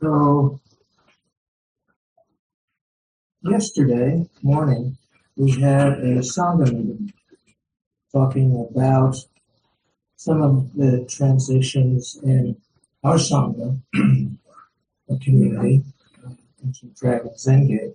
So, yesterday morning, we had a Sangha meeting talking about some of the transitions in our Sangha community, Dragon Zen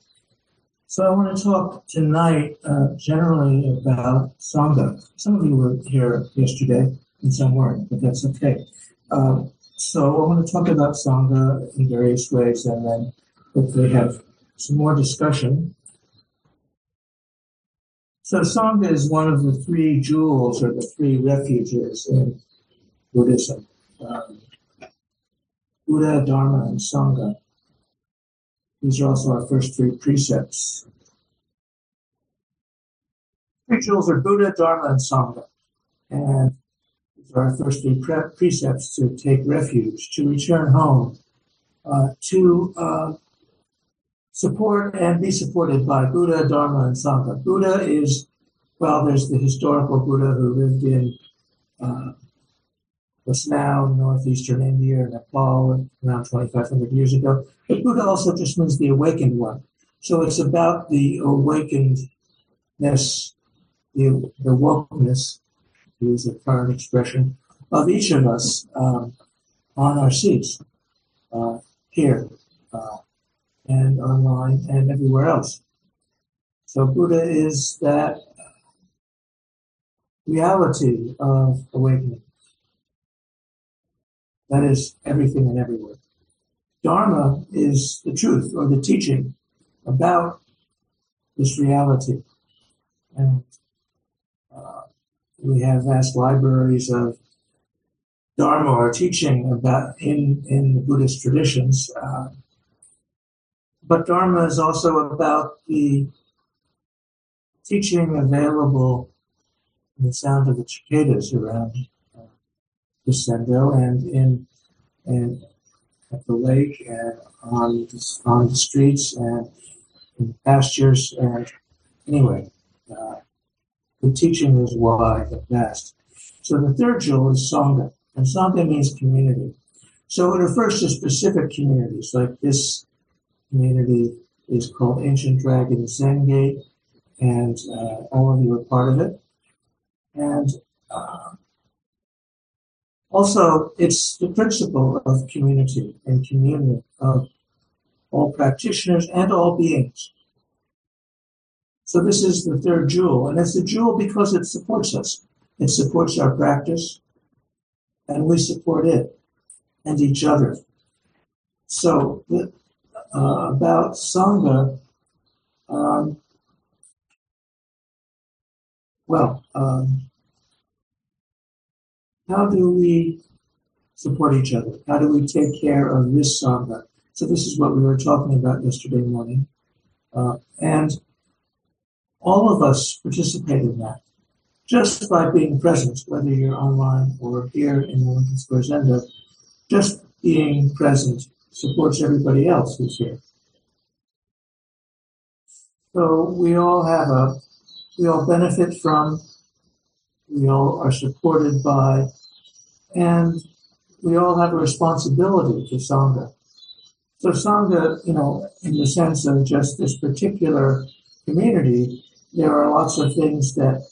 So I want to talk tonight uh, generally about Sangha. Some of you were here yesterday and some weren't, but that's okay. Uh, so I want to talk about Sangha in various ways and then hopefully have some more discussion so Sangha is one of the three jewels or the three refuges in Buddhism. Um, Buddha, Dharma, and Sangha. These are also our first three precepts. Three jewels are Buddha, Dharma, and Sangha. And our three pre- precepts to take refuge, to return home, uh, to uh, support and be supported by Buddha, Dharma, and Sangha. Buddha is, well, there's the historical Buddha who lived in uh, what's now northeastern India, Nepal, around 2,500 years ago. But Buddha also just means the awakened one. So it's about the awakenedness, the, the wokeness, use a current expression, of each of us um, on our seats uh, here. Uh, and online and everywhere else. So Buddha is that reality of awakening. That is everything and everywhere. Dharma is the truth or the teaching about this reality. And we have vast libraries of Dharma or teaching about in, in the Buddhist traditions. Uh, but Dharma is also about the teaching available in the sound of the cicadas around uh, Descendo and in and at the lake and on the, on the streets and in the pastures and anyway, uh, the teaching is wide and best. So the third jewel is Sangha, and Sangha means community. So it refers to specific communities like this community is called Ancient Dragon Zen Gate, and uh, all of you are part of it. And uh, also, it's the principle of community and communion of all practitioners and all beings. So this is the third jewel, and it's a jewel because it supports us. It supports our practice, and we support it and each other. So uh, about Sangha, um, well, um, how do we support each other? How do we take care of this Sangha? So this is what we were talking about yesterday morning. Uh, and all of us participate in that just by being present, whether you're online or here in the Lincoln Square Zendo, just being present supports everybody else who's here. So we all have a, we all benefit from, we all are supported by, and we all have a responsibility to Sangha. So Sangha, you know, in the sense of just this particular community, there are lots of things that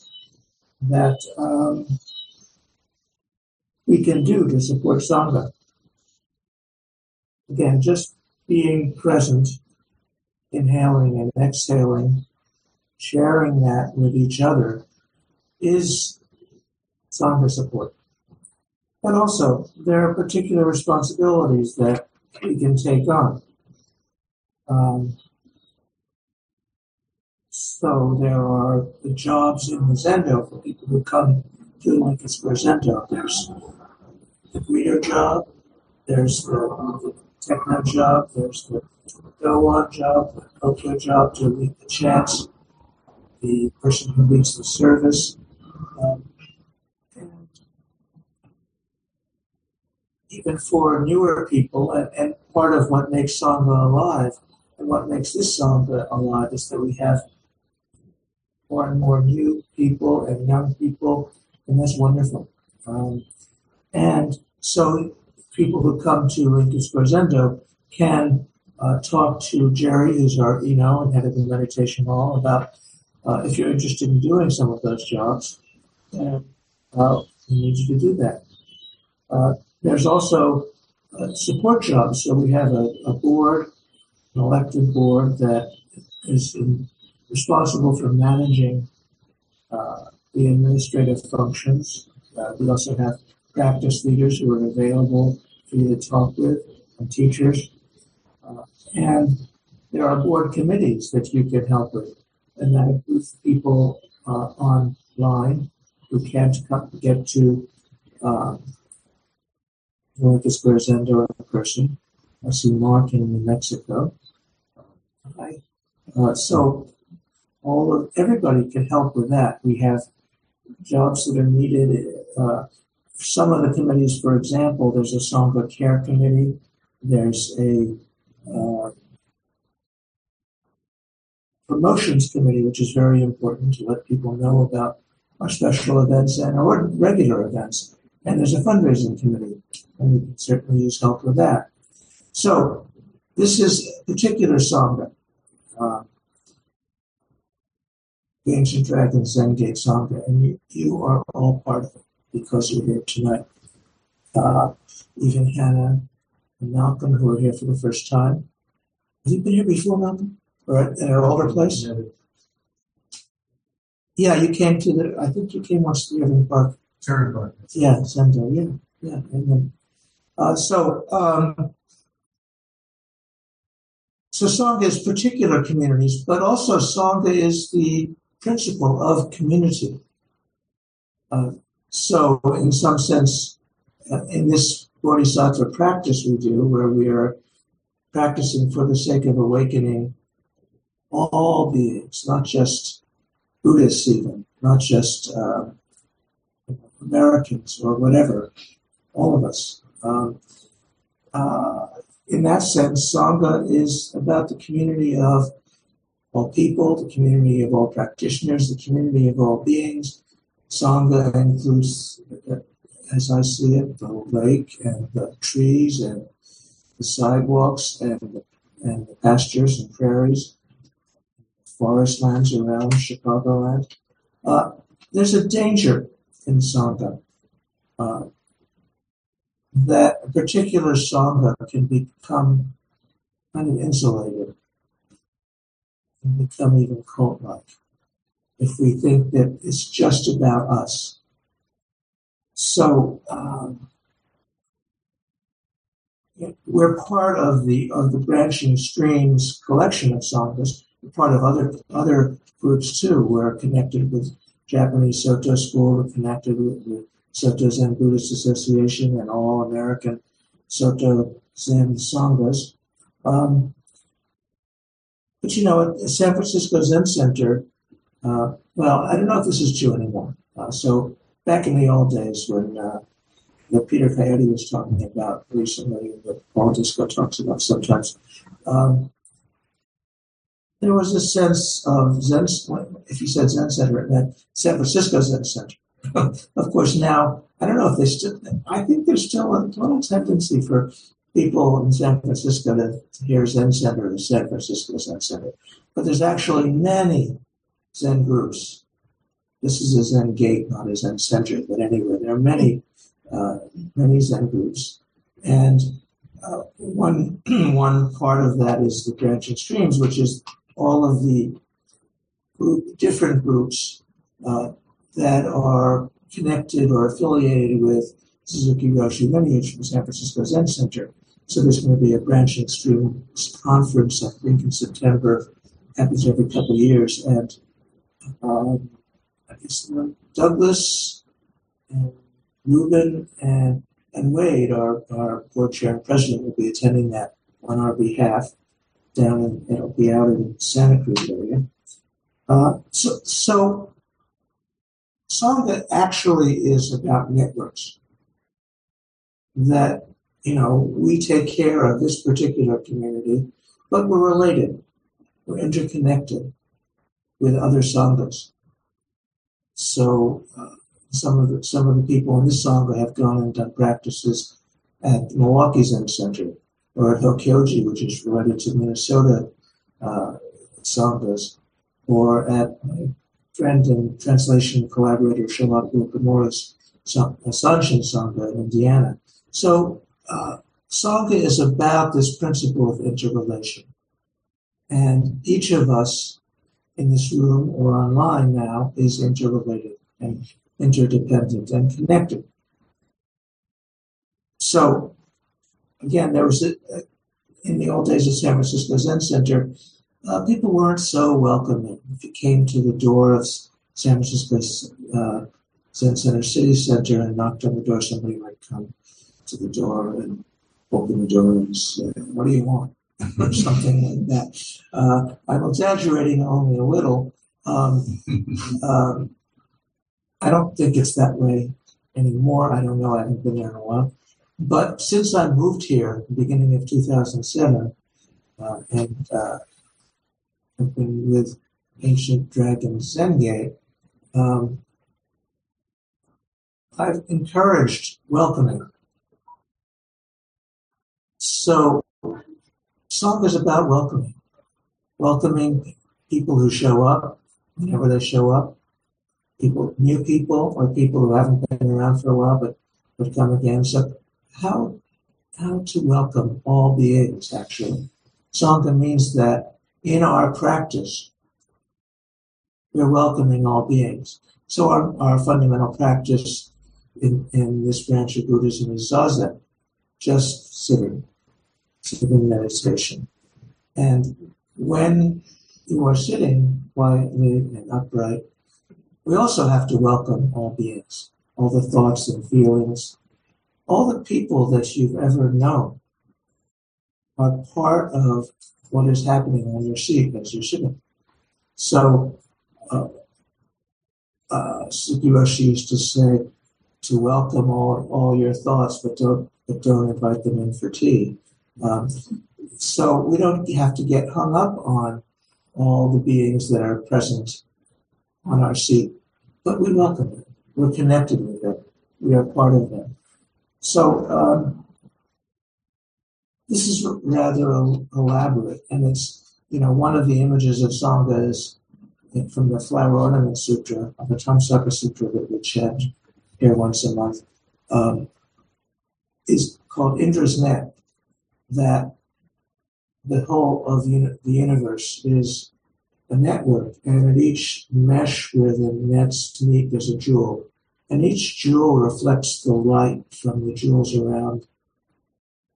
that um, we can do to support Sangha. Again, just being present, inhaling and exhaling, sharing that with each other is Sangha support. But also, there are particular responsibilities that we can take on. Um, so there are the jobs in the Zendo for people who come to Lincoln Square Zendo. There's the greeter job, there's the, the techno job, there's the doan job, the kokyo job to lead the chants, the person who leads the service. Um, and even for newer people, and, and part of what makes Sangha alive and what makes this Sangha alive is that we have more and more new people and young people, and that's wonderful. Um, and so people who come to Lincoln Square Zendo can uh, talk to Jerry, who's our ino and head of the meditation hall, about uh, if you're interested in doing some of those jobs. And uh, we need you to do that. Uh, there's also uh, support jobs. So we have a, a, board, an elected board that is in, responsible for managing uh, the administrative functions. we also have practice leaders who are available for you to talk with, and teachers. Uh, and there are board committees that you can help with, and that includes people uh, online who can't get to uh, Veronica Square Zendo in person. I see Mark in New Mexico. Hi. Uh, so all of everybody can help with that. We have jobs that are needed. Uh, some of the committees, for example, there's a Sangha Care Committee, there's a uh, promotions committee, which is very important to let people know about our special events and our regular events. And there's a fundraising committee, and we can certainly use help with that. So this is a particular Sangha, uh, the Ancient Dragon Zen Gate Sangha, and you, you are all part of it because you're here tonight. Uh, even Hannah and Malcolm, who are here for the first time. Have you been here before, Malcolm? Or at, at our older place? Yeah, you came to the, I think you came once to the Irving Park. Irving Park. Yeah, Zendo, yeah, yeah. And then, uh, so, um, so Sangha is particular communities, but also Sangha is the principle of community. Uh, so, in some sense, uh, in this bodhisattva practice we do, where we are practicing for the sake of awakening all beings, not just Buddhists, even, not just uh, Americans or whatever, all of us. Um, uh, in that sense, Sangha is about the community of all people, the community of all practitioners, the community of all beings, Sangha includes, as I see it, the lake and the trees and the sidewalks and the, and the pastures and prairies, forest lands around Chicagoland. Uh, there's a danger in Sangha uh, that a particular Sangha can become kind of insulated become even cult-like if we think that it's just about us. So um, we're part of the of the branching streams collection of sanghas. We're part of other other groups too. We're connected with Japanese Soto School. We're connected with the Soto Zen Buddhist Association and all American Soto Zen sanghas. Um, but you know, at San Francisco Zen Center, uh, well, I don't know if this is true anymore. Uh, so back in the old days when uh, Peter Coyote was talking about recently, that Paul Discoe talks about sometimes, um, there was a sense of Zen, if he said Zen Center, it meant San Francisco Zen Center. of course, now, I don't know if they still, I think there's still a total tendency for people in San Francisco to hear Zen Center as San Francisco Zen Center. But there's actually many Zen groups. This is a Zen gate, not a Zen center, but anyway, there are many, uh, many Zen groups. And uh, one, one part of that is the branching streams, which is all of the group, different groups uh, that are connected or affiliated with Suzuki Roshi lineage from San Francisco Zen Center. So there's going to be a branching stream conference, I think, in September. Happens every couple of years, and um, I guess Douglas and and and Wade, our, our board chair and president, will be attending that on our behalf down in, it'll be out in Santa Cruz area. Uh, so, so Sangha actually is about networks. That, you know, we take care of this particular community, but we're related. We're interconnected with other Sanghas. So uh, some of the some of the people in this Sangha have gone and done practices at Milwaukee Zen Center or at Hokyoji, which is related to Minnesota uh, Sanghas, or at my friend and translation collaborator Shohaku Okumura's Sanshin Sangha in Indiana. So uh, Sangha is about this principle of interrelation. And each of us in this room or online now is interrelated and interdependent and connected. So, again, there was a, in the old days of San Francisco Zen Center, uh, people weren't so welcoming. If you came to the door of San Francisco uh, Zen Center City Center and knocked on the door, somebody might come to the door and open the door and say, "What do you want?" or something like that. Uh, I'm exaggerating only a little. Um, um, I don't think it's that way anymore. I don't know. I haven't been there in a while. But since I moved here, the beginning of 2007, uh, and uh, I've been with Ancient Dragon Zen Gate, um, I've encouraged welcoming. So, Sangha is about welcoming, welcoming people who show up whenever they show up, people, new people, or people who haven't been around for a while but would come again. So, how how to welcome all beings? Actually, Sangha means that in our practice, we're welcoming all beings. So our, our fundamental practice in, in this branch of Buddhism is zazen, just sitting, sitting meditation. And when you are sitting quietly and upright, we also have to welcome all beings, all the thoughts and feelings, all the people that you've ever known are part of what is happening on your seat as you're sitting. So, uh, uh, used to say to welcome all, all your thoughts, but don't, but don't invite them in for tea. Um, so we don't have to get hung up on all the beings that are present on our seat, but we welcome them. We're connected with them. We are part of them. So um, this is rather elaborate, and it's you know one of the images of Sangha is from the Flower Ornament Sutra, of the Avatamsaka Sutra that we chant here once a month, um, is called Indra's net. That the whole of the universe is a network, and at each mesh where the nets meet, there's a jewel. And each jewel reflects the light from the jewels around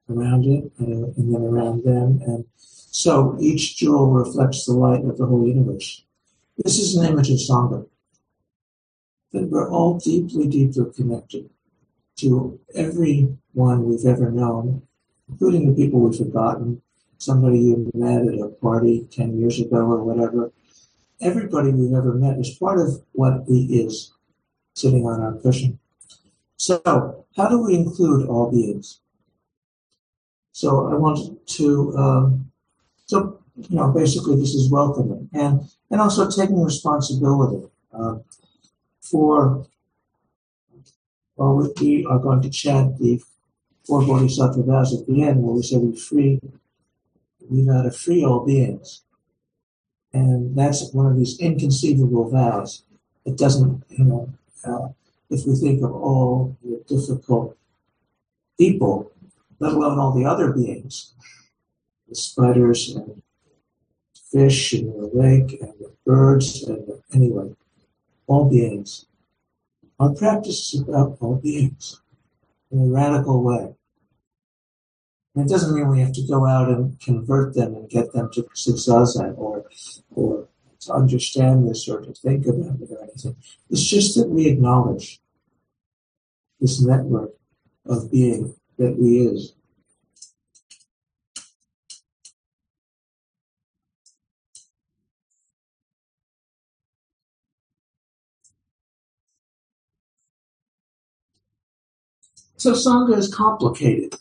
around it and, and then around them. And so each jewel reflects the light of the whole universe. This is an image of sangha. That we're all deeply deeply connected to everyone we've ever known including the people we've forgotten somebody you met at a party 10 years ago or whatever everybody we've ever met is part of what we is sitting on our cushion. So, how do we include all beings? So, I want to, um, so, you know, basically this is welcoming and, and also taking responsibility uh, for, well, we are going to chant the four bodhisattva vows at the end where we say we free, we got to free all beings. And that's one of these inconceivable vows. It doesn't, you know, uh, if we think of all the difficult people, let alone all the other beings, the spiders and fish in the lake and the birds and anyway, all beings. Our practice is about all beings in a radical way. And it doesn't mean we have to go out and convert them and get them to sit zazen or, or to understand this or to think about it or anything. It's just that we acknowledge this network of being that we is. So Sangha is complicated.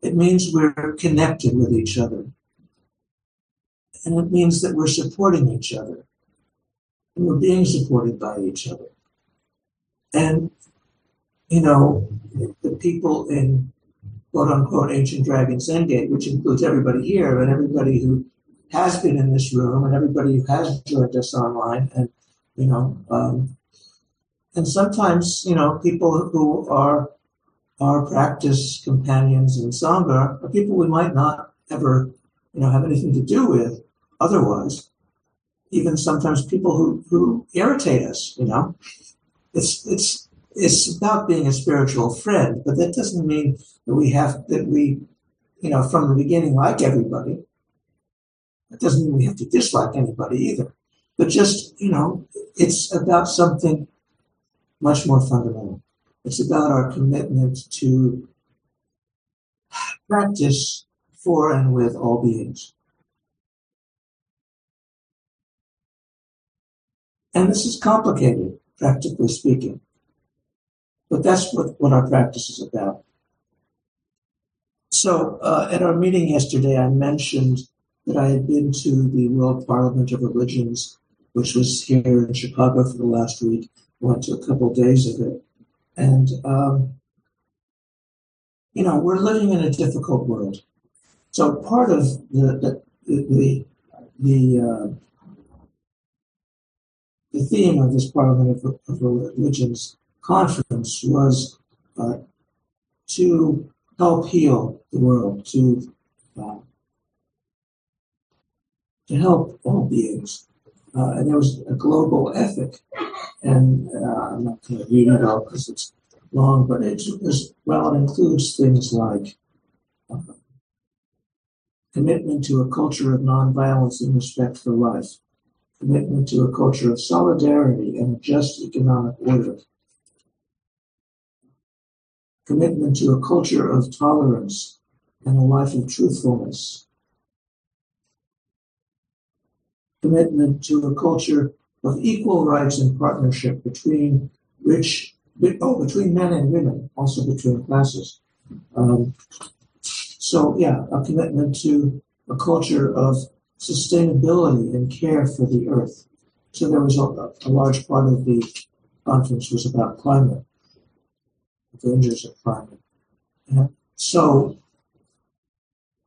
It means we're connected with each other. And it means that we're supporting each other. And we're being supported by each other. And, you know, the people in quote unquote ancient dragon Gate, which includes everybody here and everybody who has been in this room and everybody who has joined us online and, you know, um, and sometimes, you know, people who are our practice companions in Sangha are people we might not ever, you know, have anything to do with otherwise. Even sometimes people who, who irritate us, you know. It's it's it's about being a spiritual friend, but that doesn't mean that we have that we, you know, from the beginning like everybody. That doesn't mean we have to dislike anybody either. But just, you know, it's about something much more fundamental. It's about our commitment to practice for and with all beings. And this is complicated, practically speaking. But that's what, what our practice is about. So, uh, at our meeting yesterday, I mentioned that I had been to the World Parliament of Religions, which was here in Chicago for the last week went to a couple days of it. And, um, you know, we're living in a difficult world. So part of the, the, the, the, uh, the theme of this Parliament of, of Religions conference was uh, to help heal the world, to uh, to help all beings. Uh, and there was a global ethic and uh, I'm not going to read it all because it's long, but it's, it's, well, it includes things like uh, commitment to a culture of nonviolence and respect for life, commitment to a culture of solidarity and a just economic order, commitment to a culture of tolerance and a life of truthfulness, commitment to a culture of equal rights and partnership between rich, oh, between men and women, also between classes. Um, so, yeah, a commitment to a culture of sustainability and care for the earth. So there was a, a large part of the conference was about climate, the dangers of climate. And so,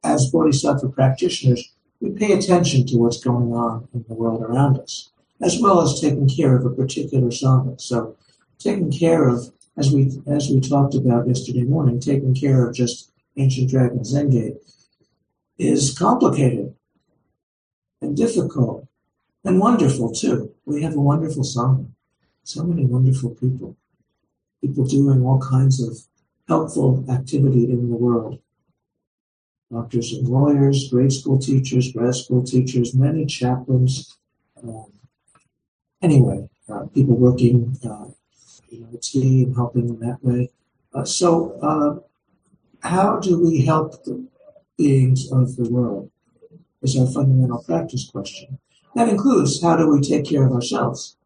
as Bodhisattva practitioners, we pay attention to what's going on in the world around us as well as taking care of a particular sangha. So taking care of, as we as we talked about yesterday morning, taking care of just ancient dragon Zen Gate is complicated and difficult and wonderful too. We have a wonderful sangha, so many wonderful people, people doing all kinds of helpful activity in the world. Doctors and lawyers, grade school teachers, grad school teachers, many chaplains, um, anyway, uh, people working, uh, you know, team helping in that way. Uh, so, uh, how do we help the beings of the world? Is our fundamental practice question. That includes how do we take care of ourselves?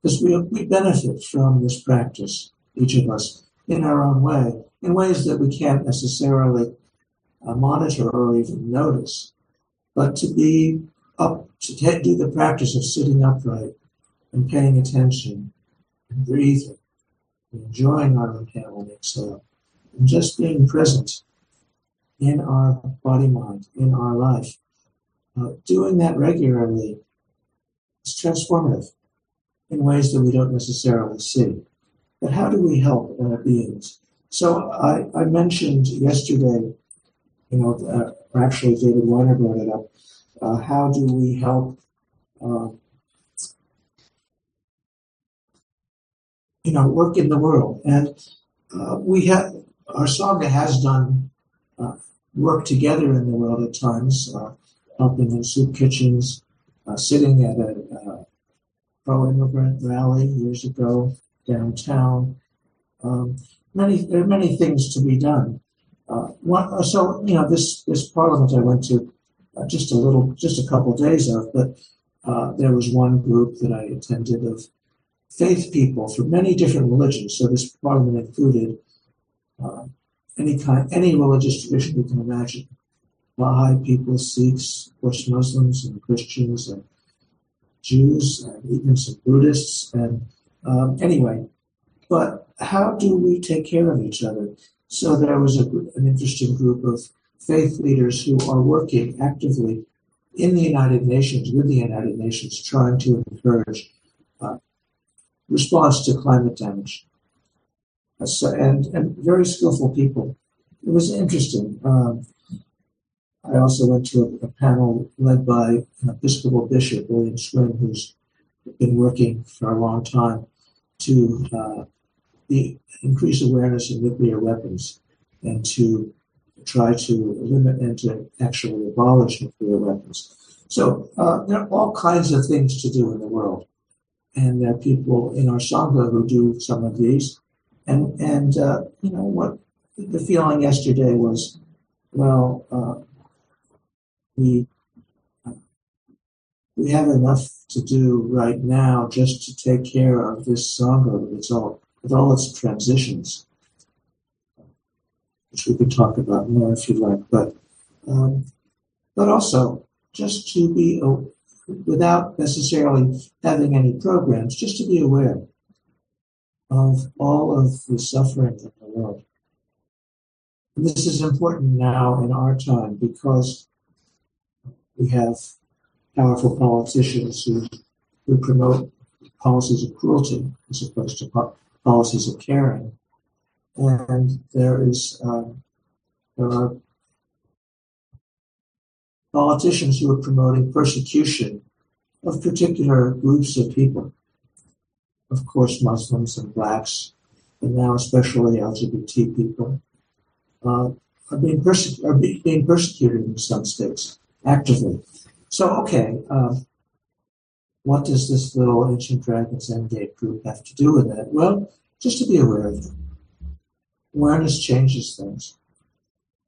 Because we, we benefit from this practice, each of us, in our own way, in ways that we can't necessarily uh, monitor or even notice. But to be up to do the practice of sitting upright and paying attention and breathing and enjoying our inhale and exhale and just being present in our body mind, in our life. Uh, doing that regularly is transformative in ways that we don't necessarily see. But how do we help our beings? So I, I mentioned yesterday, you know, uh, or actually David Weiner brought it up, uh, how do we help uh, you know work in the world and uh, we have our sangha has done uh, work together in the world at times uh, helping in soup kitchens uh, sitting at a pro-immigrant rally years ago downtown Um, many there are many things to be done. One, so you know this this parliament I went to uh, just a little just a couple days of, but uh, there was one group that I attended of faith people from many different religions. So this parliament included uh, any kind any religious tradition you can imagine. Baha'i people, Sikhs, of course Muslims and Christians and Jews and even some Buddhists and um, anyway, but how do we take care of each other? So there was a, an interesting group of faith leaders who are working actively in the United Nations, with the United Nations, trying to encourage uh, response to climate damage. Uh, so, and, and very skillful people. It was interesting. Um, I also went to a, a, panel led by an Episcopal Bishop, William Swing, who's been working for a long time to uh, the increase awareness of nuclear weapons and to try to limit and to actually abolish nuclear weapons. So uh, there are all kinds of things to do in the world, and there are people in our sangha who do some of these. And and uh, you know what the feeling yesterday was, well, uh, we we have enough to do right now just to take care of this sangha with its all with all its transitions, which we could talk about more if you like. But um, but also just to be without necessarily having any programs, just to be aware of all of the suffering in the world. And this is important now in our time because we have powerful politicians who, who promote policies of cruelty as opposed to po- policies of caring. And there is um, there are politicians who are promoting persecution of particular groups of people. Of course, Muslims and blacks, and now especially LGBT people, uh, are, being perse- are being persecuted in some states actively. So, okay, um, what does this little Ancient Dragon Zen Gate group have to do with that? Well, just to be aware of them. Awareness changes things.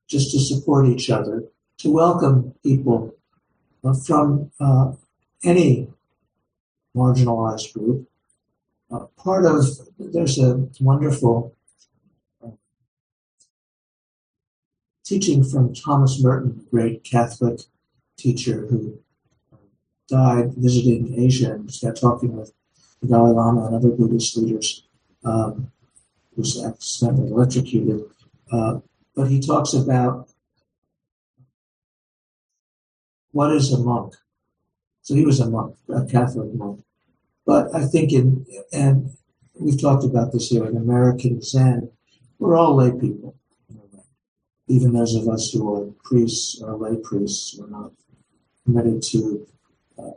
Just to support each other, to welcome people uh, from uh, any marginalized group. Uh, part of, there's a wonderful uh, teaching from Thomas Merton, great Catholic teacher who died visiting Asia and was talking with the Dalai Lama and other Buddhist leaders. Um, was accidentally electrocuted. Uh, but he talks about what is a monk. So he was a monk, a Catholic monk. But I think in, and we've talked about this here in American Zen, we're all lay people. Even those of us who are priests or lay priests, we're not committed to uh,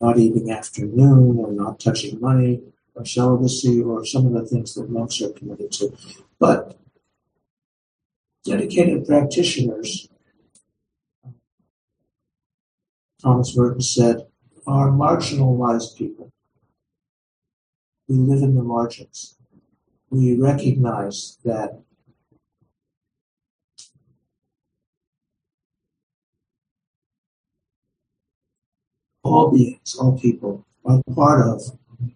not eating after noon or not touching money or celibacy or some of the things that monks are committed to. But dedicated practitioners, Thomas Merton said, are marginalized people. We live in the margins. We recognize that all beings, all people, are part of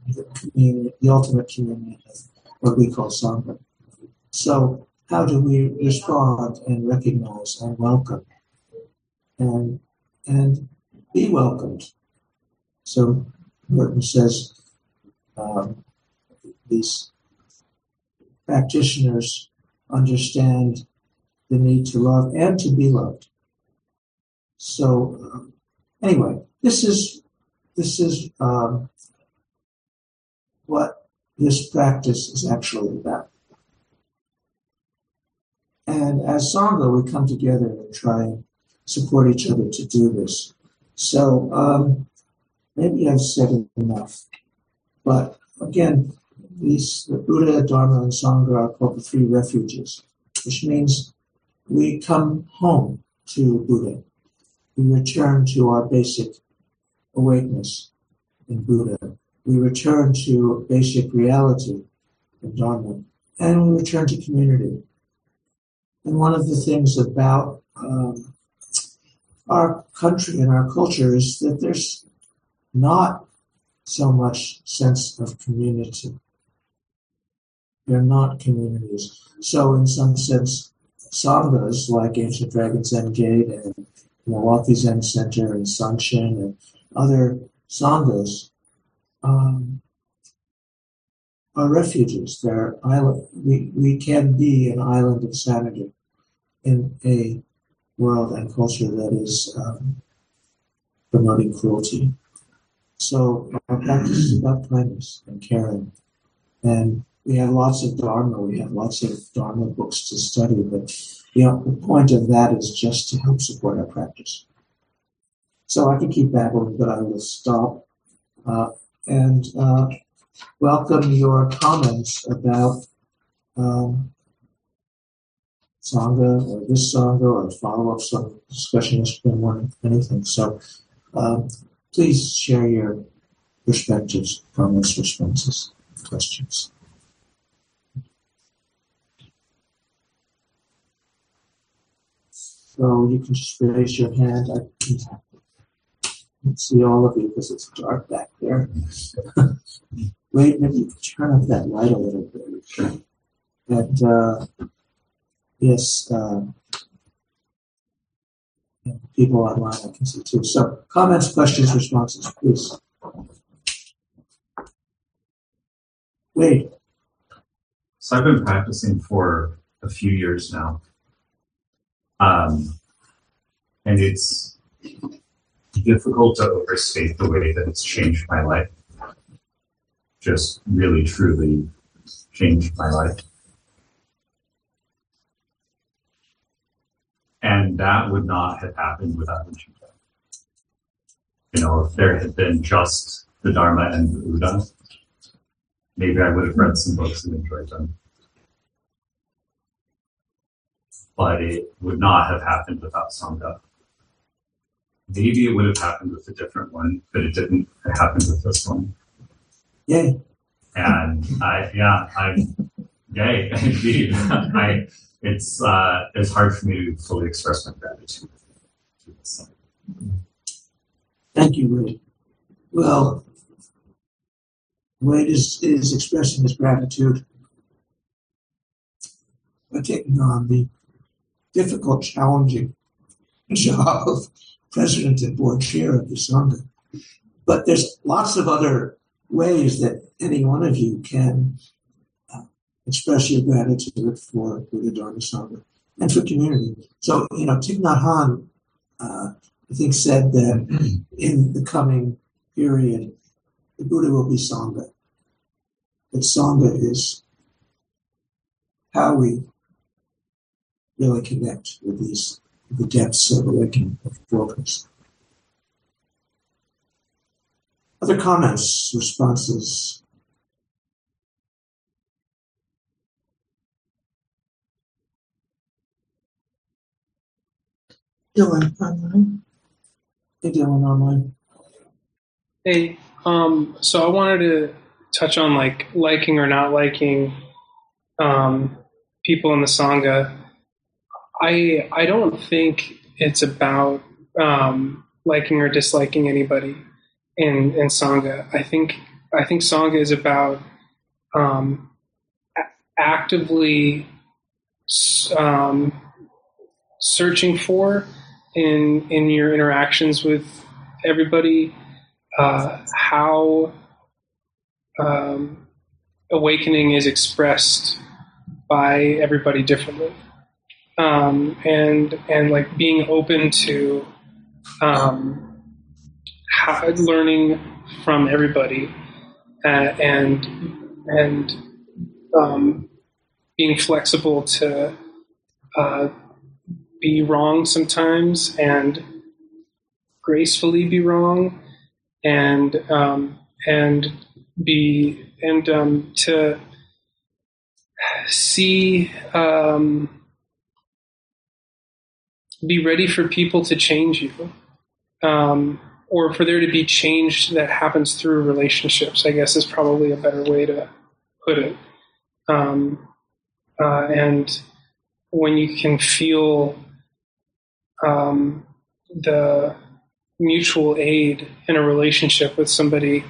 the community, the ultimate community of what we call Sangha. So, how do we respond and recognize and welcome and and be welcomed? So, Merton says um, these practitioners understand the need to love and to be loved. So, um, anyway, this is this is um, what this practice is actually about. And as Sangha, we come together and try and support each other to do this. So um, maybe I've said enough. But again, these the Buddha, Dharma, and Sangha are called the three refuges, which means we come home to Buddha. We return to our basic awakeness in Buddha. We return to basic reality and Dharma, and we return to community. And one of the things about um, our country and our culture is that there's not so much sense of community. They're not communities. So, in some sense, sanghas like Ancient Dragon Zen Gate and Milwaukee Zen Center and Sanshin and other sanghas um, are refuges. They're island. We, we can be an island of sanity in a world and culture that is um, promoting cruelty. So our practice is about kindness and caring. And we have lots of Dharma, we have lots of Dharma books to study, but you know, the point of that is just to help support our practice. So I can keep babbling, but I will stop uh, and uh, welcome your comments about um, Sangha or this Sangha or follow up some discussion yesterday morning, anything. So um, please share your perspectives, comments, responses, questions. So you can just raise your hand. I can see all of you because it's dark back there. Wait, maybe you turn up that light a little bit. And uh, yes, uh, people online I can see too. So comments, questions, responses, please. Wait. So I've been practicing for a few years now. Um, and it's difficult to overstate the way that it's changed my life. Just really, truly changed my life. And that would not have happened without Uchita. You know, if there had been just the Dharma and the Buddha, maybe I would have read some books and enjoyed them. But it would not have happened without Sangha. Maybe it would have happened with a different one, but it didn't happen with this one. Yay. And I, yeah, I'm yay, indeed. I, it's, uh, it's hard for me to fully express my gratitude. Thank you, Wade. Well, Wade is, is expressing his gratitude by taking on the difficult, challenging job president and board chair of the Sangha. But there's lots of other ways that any one of you can uh, express your gratitude for Buddha Dharma Sangha and for community. So, you know, Thich Nhat Hanh, uh, I think, said that in the coming period, the Buddha will be Sangha. That Sangha is how we really connect with these the depths of awakening of brokers. Other comments, responses? Dylan online. Hey, Dylan online. Hey, um, so I wanted to touch on like liking or not liking um, people in the sangha. I I don't think it's about um, liking or disliking anybody in in sangha. I think I think sangha is about um, actively um, searching for in in your interactions with everybody uh, how um, awakening is expressed by everybody differently um, and and like being open to um, learning from everybody uh, and and um, being flexible to uh, be wrong sometimes and gracefully be wrong and um, and be and um, to see um, be ready for people to change you, um, or for there to be change that happens through relationships. I guess is probably a better way to put it. Um, uh, and when you can feel um, the mutual aid in a relationship with somebody,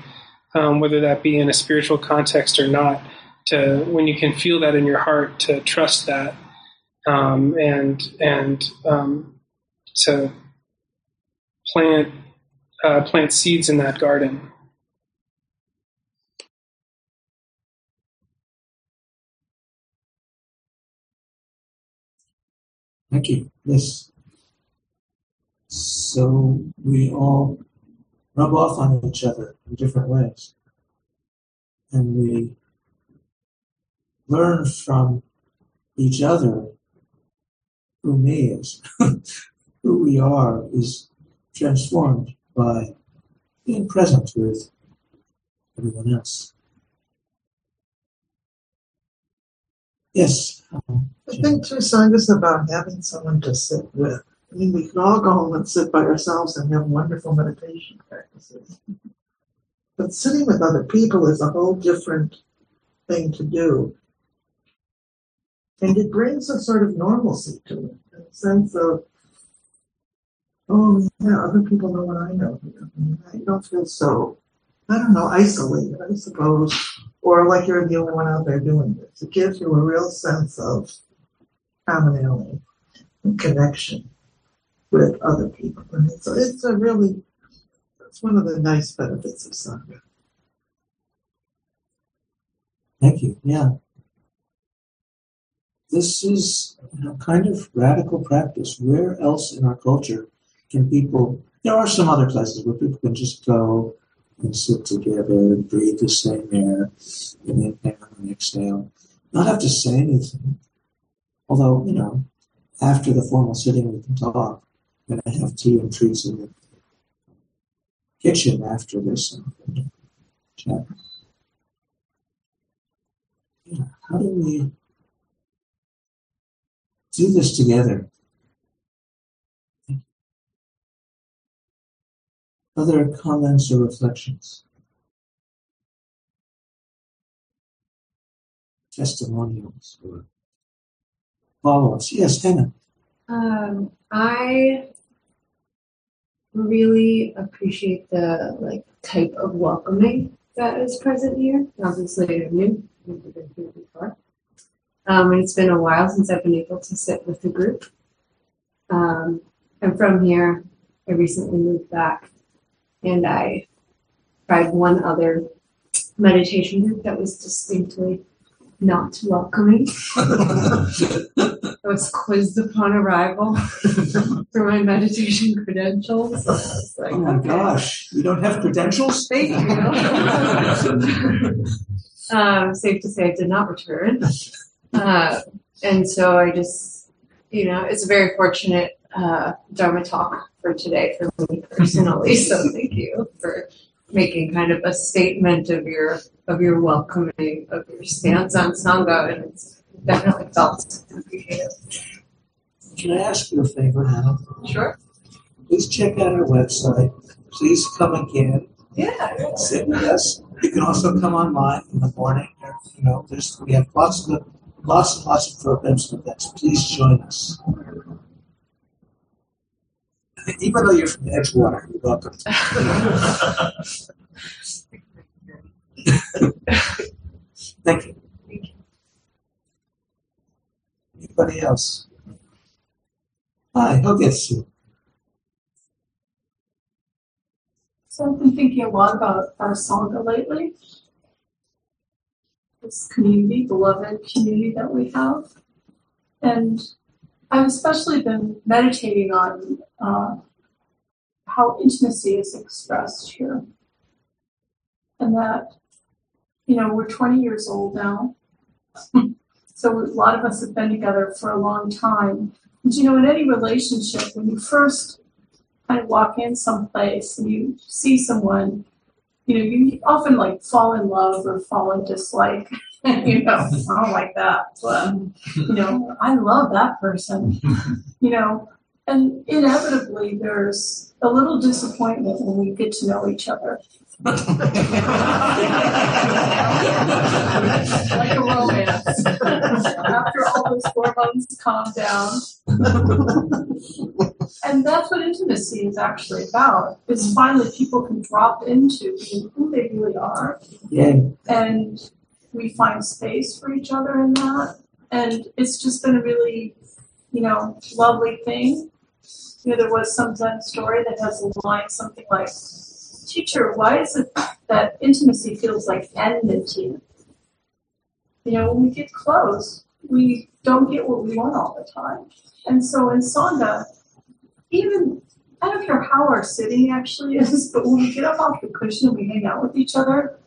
um, whether that be in a spiritual context or not, to when you can feel that in your heart, to trust that, um, and and um, to plant uh, plant seeds in that garden. Thank you. Yes. So we all rub off on each other in different ways. And we learn from each other who me is, who we are is transformed by being present with everyone else. Yes. um, I think too, Sangha, is about having someone to sit with. I mean, we can all go home and sit by ourselves and have wonderful meditation practices. But sitting with other people is a whole different thing to do. And it brings a sort of normalcy to it, a sense of, oh, yeah, other people know what I know. I, don't feel so, I don't know, isolated, I suppose, or like you're the only one out there doing this. It gives you a real sense of commonality and connection with other people. And it's, it's a really, it's one of the nice benefits of Sangha. Thank you. Yeah. This is a kind of radical practice. Where else in our culture can people? There are some other places where people can just go and sit together and breathe the same air and inhale and exhale, not have to say anything. Although, you know, after the formal sitting, we can talk. And I have tea and treats in the kitchen after this chat. Yeah, how do we do this together? Other comments or reflections? Testimonials or follow-ups? Yes, Hannah. Um, I really appreciate the like type of welcoming that is present here. Obviously, I'm new. I've never been here before. Um, and it's been a while since I've been able to sit with the group. Um, and from here, I recently moved back, and I tried one other meditation group that was distinctly not welcoming. I was quizzed upon arrival for my meditation credentials. So like, Oh my okay. gosh, you don't have credentials? Thank you. um, safe to say, I did not return. Uh, and so I just, you know, it's a very fortunate uh, Dharma talk for today for me personally. So thank you for making kind of a statement of your of your welcoming of your stance on sangha, and it's definitely felt appreciated. Can I ask you a favor, Hannah? Sure. Please check out our website. Please come again. Yeah. sit with us. You can also come online in the morning. You know, there's we have lots of lots and lots of programs and events. Please join us. Even though you're from Edgewater, you're welcome. Thank you. Anybody else? Hi, gets you? So I've been thinking a lot about our Sangha lately. This community, beloved community that we have. And I've especially been meditating on uh, how intimacy is expressed here. And that, you know, we're 20 years old now. so a lot of us have been together for a long time. And you know, in any relationship, when you first kind of walk in someplace and you see someone, you know, you often like fall in love or fall in dislike. you know, I don't like that, but you know, I love that person. You know, and inevitably there's a little disappointment when we get to know each other. like a romance. After all those hormones calm down. That's what intimacy is actually about. Is finally people can drop into being who they really are. Yay. And we find space for each other in that. And it's just been a really, you know, lovely thing. You know, there was some Zen story that has a line something like, Teacher, why is it that intimacy feels like enmity? You know, when we get close, we don't get what we want all the time. And so in Sangha, even I don't care how our sitting actually is, but when we get up off the cushion and we hang out with each other,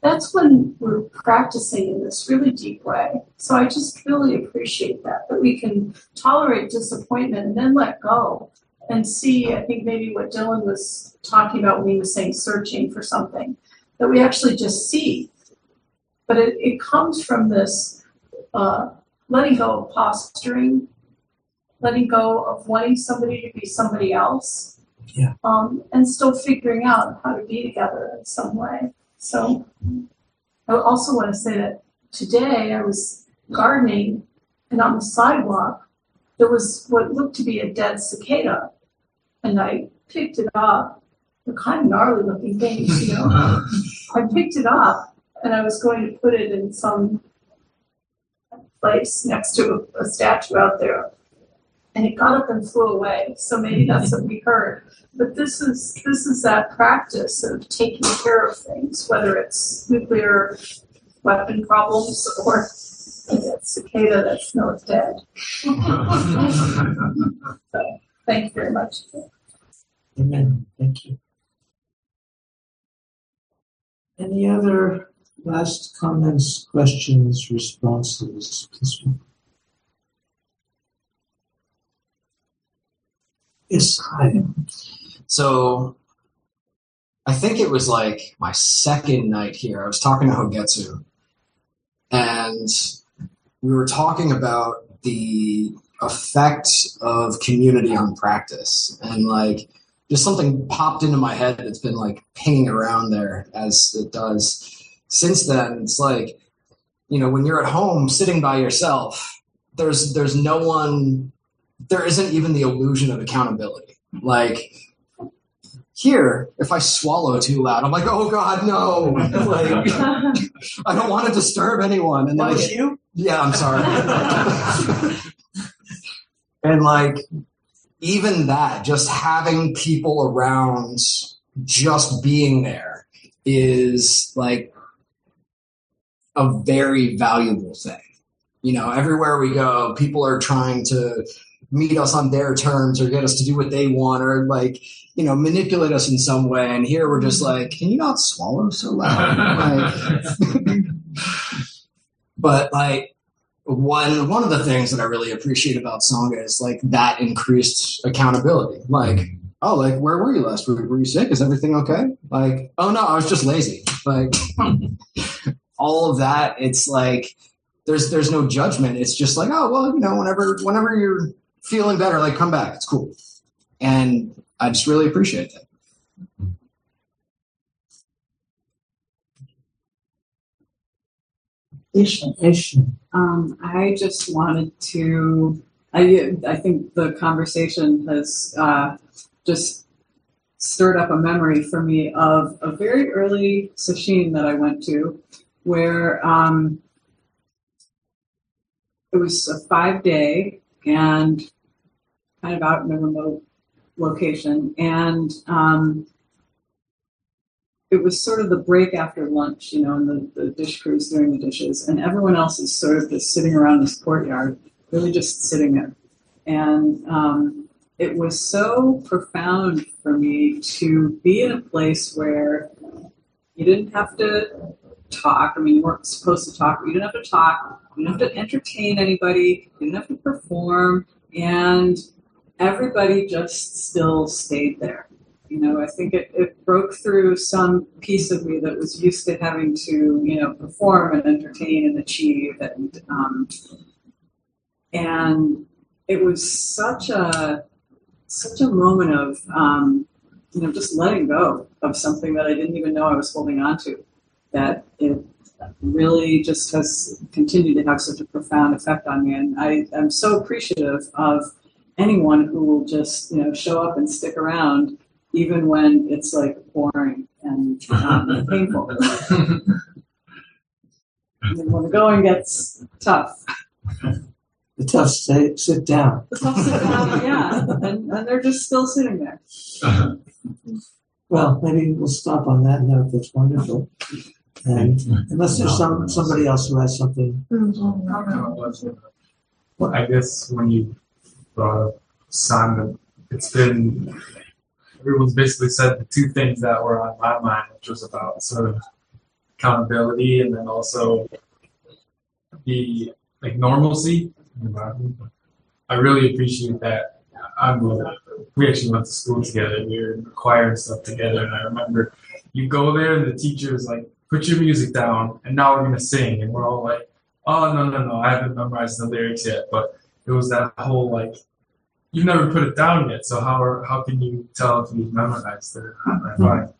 that's when we're practicing in this really deep way. So I just really appreciate that, that we can tolerate disappointment and then let go and see. I think maybe what Dylan was talking about when he was saying searching for something, that we actually just see. But it, it comes from this uh, letting go of posturing, letting go of wanting somebody to be somebody else, Yeah. um, and still figuring out how to be together in some way. So I also want to say that today I was gardening and on the sidewalk there was what looked to be a dead cicada. And I picked it up. They're kind of gnarly looking things, you know. I picked it up and I was going to put it in some place next to a, a statue out there. And it got up and flew away. So maybe that's what we heard. But this is this is that practice of taking care of things, whether it's nuclear weapon problems or a cicada that's not dead. so, thank you very much. Amen. Thank you. Any other last comments, questions, responses? This one. Hi. So I think it was like my second night here. I was talking to Hogetsu, and we were talking about the effect of community on practice. And like just something popped into my head that's been like pinging around there as it does. Since then, it's like, you know, when you're at home sitting by yourself, there's there's no one there isn't even the illusion of accountability. Like here, if I swallow too loud, I'm like, oh God, no! like, I don't want to disturb anyone. And then That was get- you? yeah, I'm sorry. and like, even that, just having people around, just being there is like a very valuable thing. You know, everywhere we go, people are trying to meet us on their terms or get us to do what they want or like, you know, manipulate us in some way. And here we're just like, can you not swallow so loud? Like, but like one one of the things that I really appreciate about Sangha is like that increased accountability. Like, oh, like where were you last week? Were you sick? Is everything okay? Like, oh no, I was just lazy. Like all of that, it's like there's there's no judgment. It's just like, oh well, you know, whenever whenever you're feeling better, like come back. It's cool. And I just really appreciate that. Patient. Patient. Um, I just wanted to. I I think the conversation has uh, just stirred up a memory for me of a very early session that I went to, where um, it was a five day and kind of out in a remote location, and um, it was sort of the break after lunch, you know, and the, the dish crew's doing the dishes, and everyone else is sort of just sitting around this courtyard, really just sitting there. And um, it was so profound for me to be in a place where you didn't have to talk. I mean, you weren't supposed to talk, but you didn't have to talk. You didn't have to entertain anybody. You didn't have to perform. And everybody just still stayed there. You know, I think it, it broke through some piece of me that was used to having to, you know, perform and entertain and achieve and um, and it was such a such a moment of um, you know, just letting go of something that I didn't even know I was holding on to. That it really just has continued to have such a profound effect on me. And I am so appreciative of anyone who will just, you know, show up and stick around even when it's like boring and um, painful. And when the going gets tough. The tough say, sit down. The tough sit down, yeah, and, and they're just still sitting there. Well, maybe we'll stop on that note. That's wonderful. And unless there's some somebody else who has something. Well, I guess when you up Simon, it's been everyone's basically said the two things that were on my mind, which was about sort of accountability and then also the like normalcy. I really appreciate that. I'm we actually went to school together. We were in the choir and stuff together, and I remember you go there and the teacher was like, "Put your music down," and now we're gonna sing, and we're all like, "Oh no no no, I haven't memorized the lyrics yet," but it was that whole like you've never put it down yet, so how are, how can you tell if you've memorized it? I find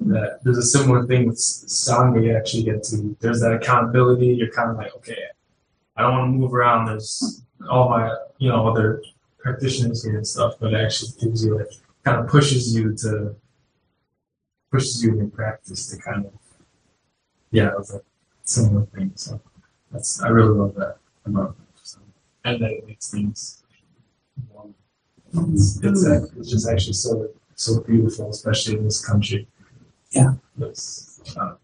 that there's a similar thing with s- song where you actually get to there's that accountability. You're kind of like, okay, I don't want to move around. There's all my you know other practitioners here and stuff, but it actually gives you like kind of pushes you to pushes you in practice to kind of yeah, it's a similar thing. So that's I really love that about it. And that it makes things warm. It's, it's, uh, it's just actually so so beautiful, especially in this country. Yeah. There's uh,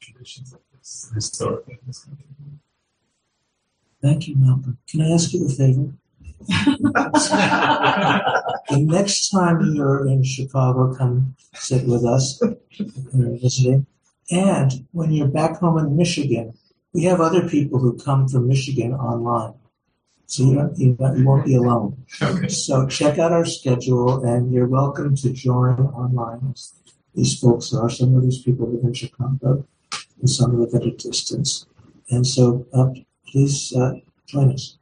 traditions like this historically in this country. Thank you, Malcolm. Can I ask you a favor? The next time you're in Chicago, come sit with us when you're visiting. And when you're back home in Michigan, we have other people who come from Michigan online. So you, don't, you, don't- you won't be alone. Okay. So check out our schedule and you're welcome to join online. These folks are, some of these people live in Chicago and some live at a distance. And so uh, please uh, join us.